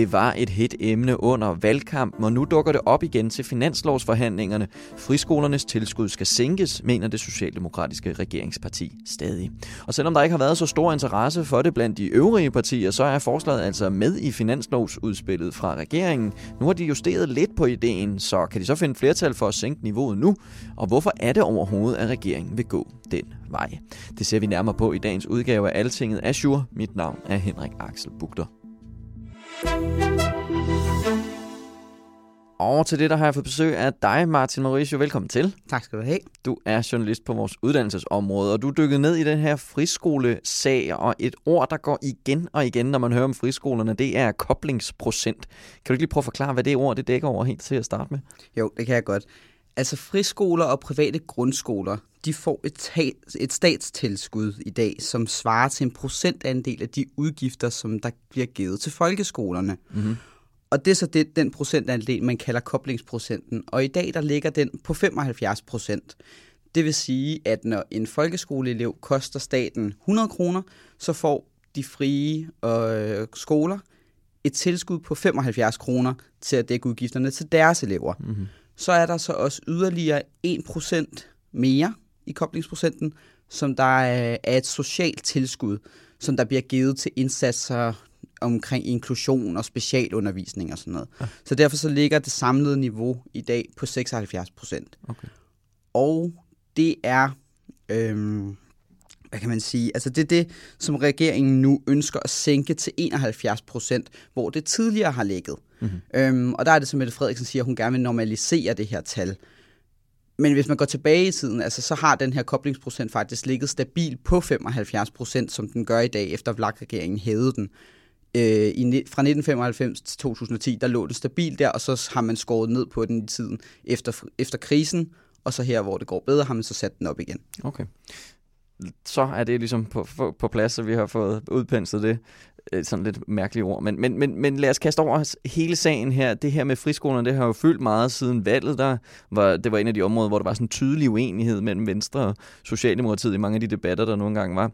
Det var et hit emne under valgkampen, og nu dukker det op igen til finanslovsforhandlingerne. Friskolernes tilskud skal sænkes, mener det socialdemokratiske regeringsparti stadig. Og selvom der ikke har været så stor interesse for det blandt de øvrige partier, så er forslaget altså med i finanslovsudspillet fra regeringen. Nu har de justeret lidt på ideen, så kan de så finde flertal for at sænke niveauet nu? Og hvorfor er det overhovedet, at regeringen vil gå den vej? Det ser vi nærmere på i dagens udgave af Altinget Azure. Mit navn er Henrik Axel Bugter. Over til det, der har jeg fået besøg af dig, Martin Mauricio. Velkommen til. Tak skal du have. Du er journalist på vores uddannelsesområde, og du dykket ned i den her friskolesag, og et ord, der går igen og igen, når man hører om friskolerne, det er koblingsprocent. Kan du ikke lige prøve at forklare, hvad det ord det dækker over helt til at starte med? Jo, det kan jeg godt. Altså friskoler og private grundskoler, de får et, ta- et statstilskud i dag, som svarer til en procentandel af de udgifter, som der bliver givet til folkeskolerne. Mm-hmm. Og det er så det, den procentandel, man kalder koblingsprocenten. Og i dag der ligger den på 75 procent. Det vil sige, at når en folkeskoleelev koster staten 100 kroner, så får de frie øh, skoler et tilskud på 75 kroner til at dække udgifterne til deres elever. Mm-hmm. Så er der så også yderligere 1% mere i koblingsprocenten, som der er et socialt tilskud, som der bliver givet til indsatser omkring inklusion og specialundervisning og sådan noget. Ja. Så derfor så ligger det samlede niveau i dag på 76 procent. Okay. Og det er, øhm, hvad kan man sige, altså det er det, som regeringen nu ønsker at sænke til 71 procent, hvor det tidligere har ligget. Mm-hmm. Øhm, og der er det, som Mette Frederiksen siger, at hun gerne vil normalisere det her tal. Men hvis man går tilbage i tiden, altså, så har den her koblingsprocent faktisk ligget stabil på 75 procent, som den gør i dag, efter VLAG-regeringen hævede den. Øh, i, fra 1995 til 2010, der lå den stabil der, og så har man skåret ned på den i tiden efter, efter krisen, og så her, hvor det går bedre, har man så sat den op igen. Okay. Så er det ligesom på, på, på plads, så vi har fået udpenslet det sådan lidt mærkelige ord. Men, men, men, men lad os kaste over hele sagen her. Det her med friskolerne, det har jo fyldt meget siden valget. Der var, det var en af de områder, hvor der var sådan en tydelig uenighed mellem Venstre og Socialdemokratiet i mange af de debatter, der nogle gange var.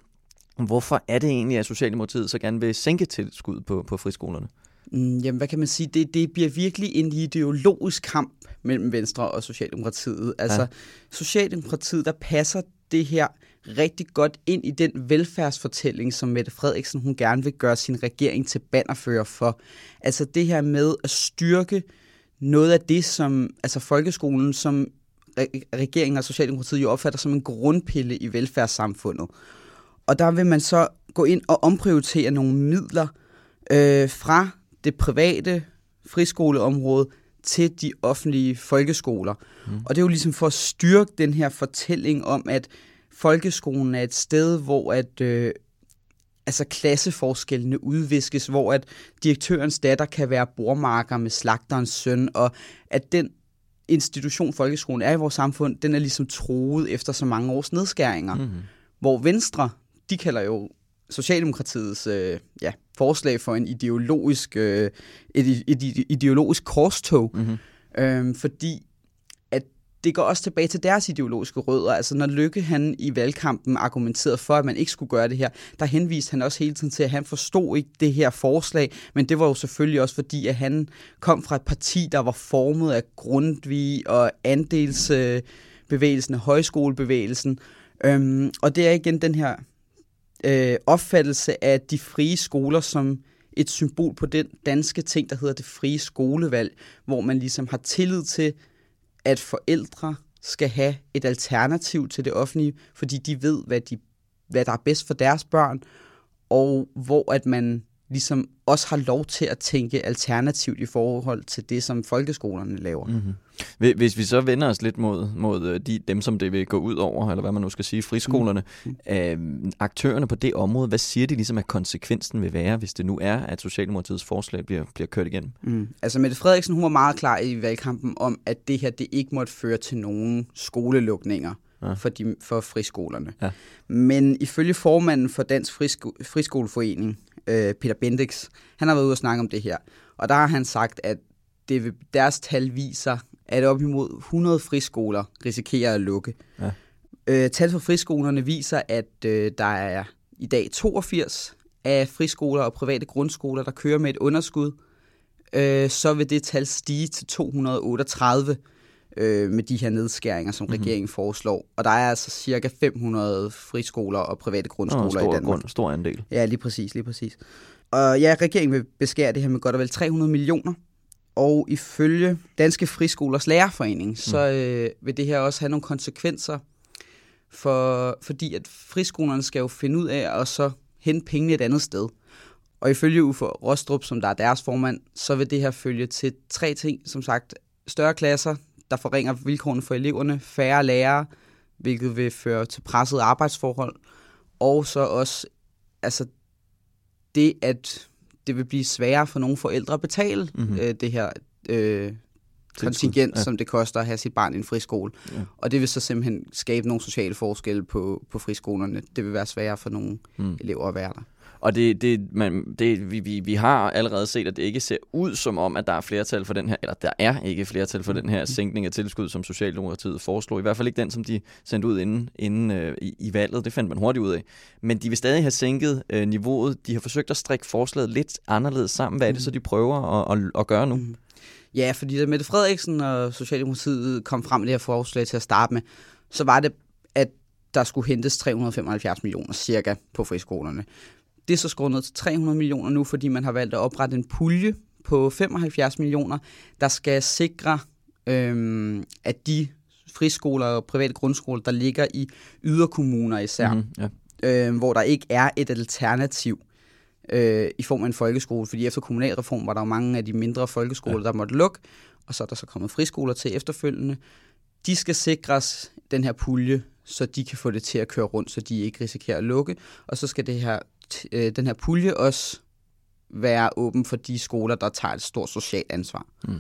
Hvorfor er det egentlig, at Socialdemokratiet så gerne vil sænke tilskud på, på friskolerne? Mm, jamen, hvad kan man sige? Det, det bliver virkelig en ideologisk kamp mellem Venstre og Socialdemokratiet. Altså, ja. Socialdemokratiet, der passer det her rigtig godt ind i den velfærdsfortælling, som Mette Frederiksen hun gerne vil gøre sin regering til bannerfører for. Altså det her med at styrke noget af det, som altså folkeskolen, som regeringen og Socialdemokratiet jo opfatter som en grundpille i velfærdssamfundet. Og der vil man så gå ind og omprioritere nogle midler øh, fra det private friskoleområde til de offentlige folkeskoler. Mm. Og det er jo ligesom for at styrke den her fortælling om, at folkeskolen er et sted, hvor at øh, altså klasseforskellene udviskes, hvor at direktørens datter kan være bormarker med slagterens søn, og at den institution, folkeskolen er i vores samfund, den er ligesom troet efter så mange års nedskæringer. Mm-hmm. Hvor Venstre, de kalder jo Socialdemokratiets øh, ja, forslag for en ideologisk, øh, et, et, ideologisk korstog, mm-hmm. øh, fordi det går også tilbage til deres ideologiske rødder. Altså når Lykke han i valgkampen argumenterede for, at man ikke skulle gøre det her, der henviste han også hele tiden til, at han forstod ikke det her forslag, men det var jo selvfølgelig også fordi, at han kom fra et parti, der var formet af Grundtvig og andelsbevægelsen, højskolebevægelsen. Øhm, og det er igen den her øh, opfattelse af de frie skoler som et symbol på den danske ting, der hedder det frie skolevalg, hvor man ligesom har tillid til, at forældre skal have et alternativ til det offentlige, fordi de ved, hvad, de, hvad der er bedst for deres børn, og hvor at man ligesom også har lov til at tænke alternativt i forhold til det, som folkeskolerne laver. Mm-hmm. Hvis vi så vender os lidt mod, mod øh, de, dem, som det vil gå ud over, eller hvad man nu skal sige, friskolerne, mm. øh, aktørerne på det område, hvad siger de ligesom, at konsekvensen vil være, hvis det nu er, at Socialdemokratiets forslag bliver, bliver kørt igennem? Mm. Altså Mette Frederiksen, hun var meget klar i valgkampen om, at det her det ikke måtte føre til nogen skolelukninger ja. for, de, for friskolerne. Ja. Men ifølge formanden for Dansk Frisko- Friskoleforening, øh, Peter Bendix, han har været ude og snakke om det her. Og der har han sagt, at det deres tal viser, at op imod 100 friskoler risikerer at lukke. Ja. Øh, tal for friskolerne viser, at øh, der er i dag 82 af friskoler og private grundskoler, der kører med et underskud. Øh, så vil det tal stige til 238 øh, med de her nedskæringer, som mm-hmm. regeringen foreslår. Og der er altså cirka 500 friskoler og private grundskoler stor, i Danmark. Grund, stor andel. Ja, lige præcis, lige præcis. Og ja, regeringen vil beskære det her med godt og vel 300 millioner. Og ifølge Danske Friskolers Lærerforening, mm. så øh, vil det her også have nogle konsekvenser, for, fordi at friskolerne skal jo finde ud af at så hente pengene et andet sted. Og ifølge Uffe Rostrup, som der er deres formand, så vil det her følge til tre ting. Som sagt, større klasser, der forringer vilkårene for eleverne, færre lærere, hvilket vil føre til presset arbejdsforhold, og så også altså, det, at det vil blive sværere for nogle forældre at betale mm-hmm. øh, det her øh, kontingent, ja. som det koster at have sit barn i en friskole. Ja. Og det vil så simpelthen skabe nogle sociale forskelle på, på friskolerne. Det vil være sværere for nogle mm. elever at være der. Og det, det, man, det, vi, vi, vi har allerede set, at det ikke ser ud som om, at der er flertal for den her, eller der er ikke flertal for den her mm. sænkning af tilskud, som Socialdemokratiet foreslog. I hvert fald ikke den, som de sendte ud inden, inden øh, i, i valget. Det fandt man hurtigt ud af. Men de vil stadig have sænket øh, niveauet. De har forsøgt at strikke forslaget lidt anderledes sammen. Hvad er det så, de prøver at, at, at gøre nu? Mm. Ja, fordi da Mette Frederiksen og Socialdemokratiet kom frem med det her forslag til at starte med, så var det, at der skulle hentes 375 millioner cirka på friskolerne. Det er så skåret ned til 300 millioner nu, fordi man har valgt at oprette en pulje på 75 millioner, der skal sikre, øhm, at de friskoler og private grundskoler, der ligger i yderkommuner især, mm-hmm, ja. øhm, hvor der ikke er et alternativ øh, i form af en folkeskole, fordi efter kommunalreform var der jo mange af de mindre folkeskoler, ja. der måtte lukke, og så er der så kommet friskoler til efterfølgende. De skal sikres den her pulje, så de kan få det til at køre rundt, så de ikke risikerer at lukke, og så skal det her øh, den her pulje også være åben for de skoler, der tager et stort socialt ansvar. Mm.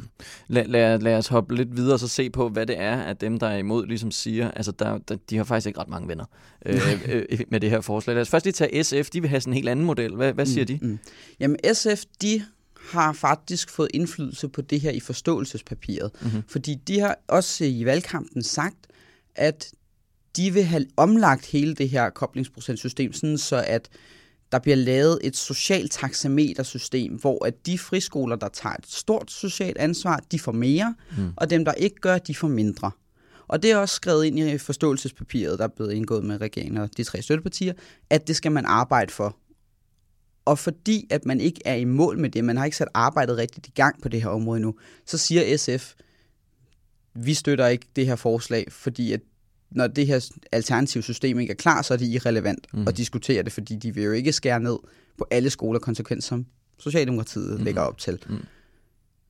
Lad, lad, lad os hoppe lidt videre og så se på, hvad det er, at dem, der er imod, ligesom siger, altså der, der, de har faktisk ikke ret mange venner øh, øh, med det her forslag. Lad os først lige tage SF, de vil have sådan en helt anden model. Hvad, hvad siger mm, de? Mm. Jamen SF, de har faktisk fået indflydelse på det her i forståelsespapiret, mm-hmm. fordi de har også i valgkampen sagt, at de vil have omlagt hele det her koblingsprocentsystem, sådan så at der bliver lavet et socialt taxametersystem, hvor at de friskoler, der tager et stort socialt ansvar, de får mere, mm. og dem, der ikke gør, de får mindre. Og det er også skrevet ind i forståelsespapiret, der er blevet indgået med regeringen og de tre støttepartier, at det skal man arbejde for. Og fordi at man ikke er i mål med det, man har ikke sat arbejdet rigtigt i gang på det her område nu, så siger SF, vi støtter ikke det her forslag, fordi at når det her alternative system ikke er klar, så er det irrelevant mm. at diskutere det, fordi de vil jo ikke skære ned på alle skoler konsekvens, som Socialdemokratiet mm. lægger op til. Mm.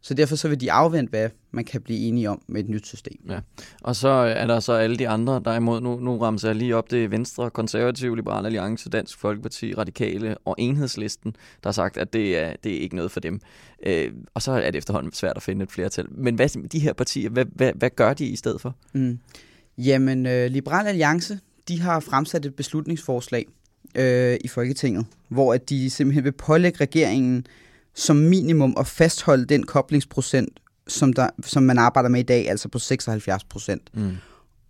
Så derfor så vil de afvente, hvad man kan blive enige om med et nyt system. Ja. Og så er der så alle de andre, der er imod. Nu, nu ramser jeg lige op det Venstre, Konservative, Liberale Alliance, Dansk Folkeparti, Radikale og Enhedslisten, der har sagt, at det er, det er ikke noget for dem. Øh, og så er det efterhånden svært at finde et flertal. Men hvad, de her partier, hvad, hvad, hvad gør de i stedet for? Mm. Jamen, øh, Liberal Alliance, de har fremsat et beslutningsforslag øh, i Folketinget, hvor at de simpelthen vil pålægge regeringen som minimum at fastholde den koblingsprocent, som, der, som man arbejder med i dag, altså på 76 procent. Mm.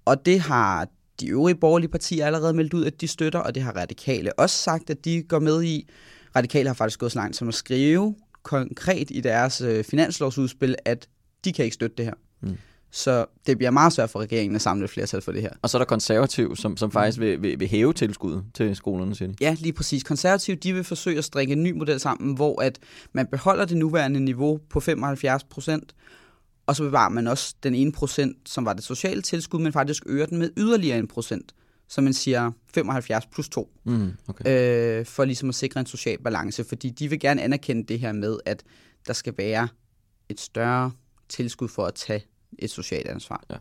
Og det har de øvrige borgerlige partier allerede meldt ud, at de støtter, og det har radikale også sagt, at de går med i. Radikale har faktisk gået så langt som at skrive konkret i deres øh, finanslovsudspil, at de kan ikke støtte det her. Mm. Så det bliver meget svært for regeringen at samle et flertal for det her. Og så er der konservativ, som, som faktisk vil, vil, vil hæve tilskuddet til skolerne, siger de. Ja, lige præcis. Konservativ, de vil forsøge at strikke en ny model sammen, hvor at man beholder det nuværende niveau på 75 procent, og så bevarer man også den ene procent, som var det sociale tilskud, men faktisk øger den med yderligere en procent. så man siger 75 plus 2, Mm, okay. øh, for ligesom at sikre en social balance, fordi de vil gerne anerkende det her med, at der skal være et større tilskud for at tage et socialt ansvar. Ja.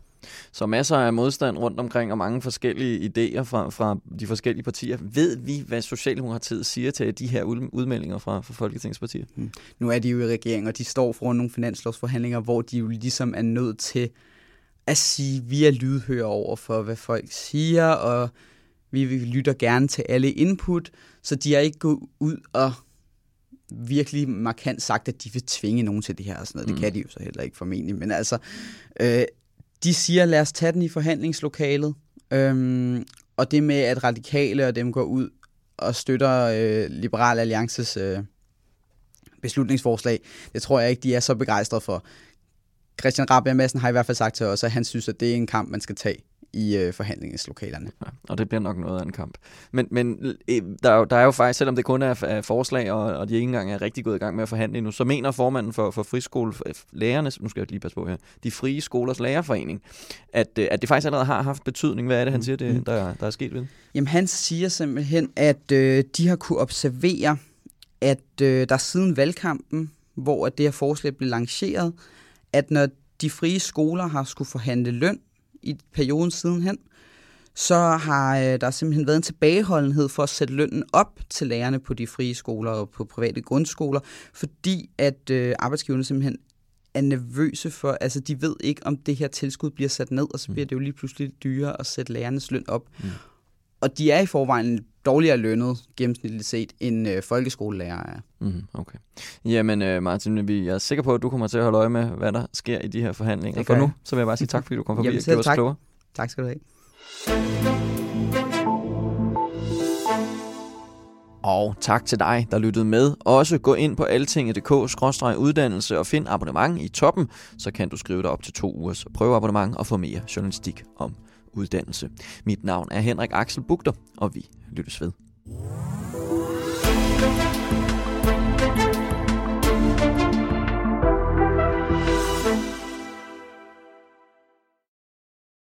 Så masser af modstand rundt omkring, og mange forskellige idéer fra, fra de forskellige partier. Ved vi, hvad Socialdemokratiet siger til de her udmeldinger fra, fra Folketingspartier? Mm. Nu er de jo i regering, og de står foran nogle finanslovsforhandlinger, hvor de jo ligesom er nødt til at sige, at vi er lydhøre over for, hvad folk siger, og vi lytter gerne til alle input, så de har ikke gået ud og virkelig markant sagt, at de vil tvinge nogen til det her og sådan noget. Mm. Det kan de jo så heller ikke formentlig. Men altså, øh, de siger, lad os tage den i forhandlingslokalet. Øhm, og det med, at radikale og dem går ud og støtter øh, Liberal Alliances øh, beslutningsforslag, det tror jeg ikke, de er så begejstrede for. Christian Rabia Madsen har i hvert fald sagt til os, at han synes, at det er en kamp, man skal tage i øh, forhandlingslokalerne. Ja, og det bliver nok noget af en kamp. Men, men øh, der, er jo, der er jo faktisk, selvom det kun er, er forslag, og, og de ikke engang er rigtig gået i gang med at forhandle nu, så mener formanden for, for friskole, lærernes, nu skal jeg lige passe på her, de frie skolers lærerforening, at, øh, at det faktisk allerede har haft betydning. Hvad er det, han siger, det, mm. der, der er sket ved Jamen han siger simpelthen, at øh, de har kunne observere, at øh, der siden valgkampen, hvor det her forslag blev lanceret, at når de frie skoler har skulle forhandle løn i perioden sidenhen, så har øh, der simpelthen været en tilbageholdenhed for at sætte lønnen op til lærerne på de frie skoler og på private grundskoler, fordi at øh, arbejdsgiverne simpelthen er nervøse for, altså de ved ikke, om det her tilskud bliver sat ned, og så bliver mm. det jo lige pludselig dyrere at sætte lærernes løn op. Mm. Og de er i forvejen dårligere lønnet gennemsnitligt set, end øh, folkeskolelærer er. Mm, okay. Jamen øh, Martin, vi er sikker på, at du kommer til at holde øje med, hvad der sker i de her forhandlinger. For nu, så vil jeg bare sige tak, fordi du kom forbi Jamen, og gjorde os klogere. Tak skal du have. Og tak til dig, der lyttede med. Også gå ind på altinget.dk-uddannelse og find abonnement i toppen, så kan du skrive dig op til to ugers prøveabonnement og få mere journalistik om uddannelse. Mit navn er Henrik Axel Bugter, og vi lyttes ved.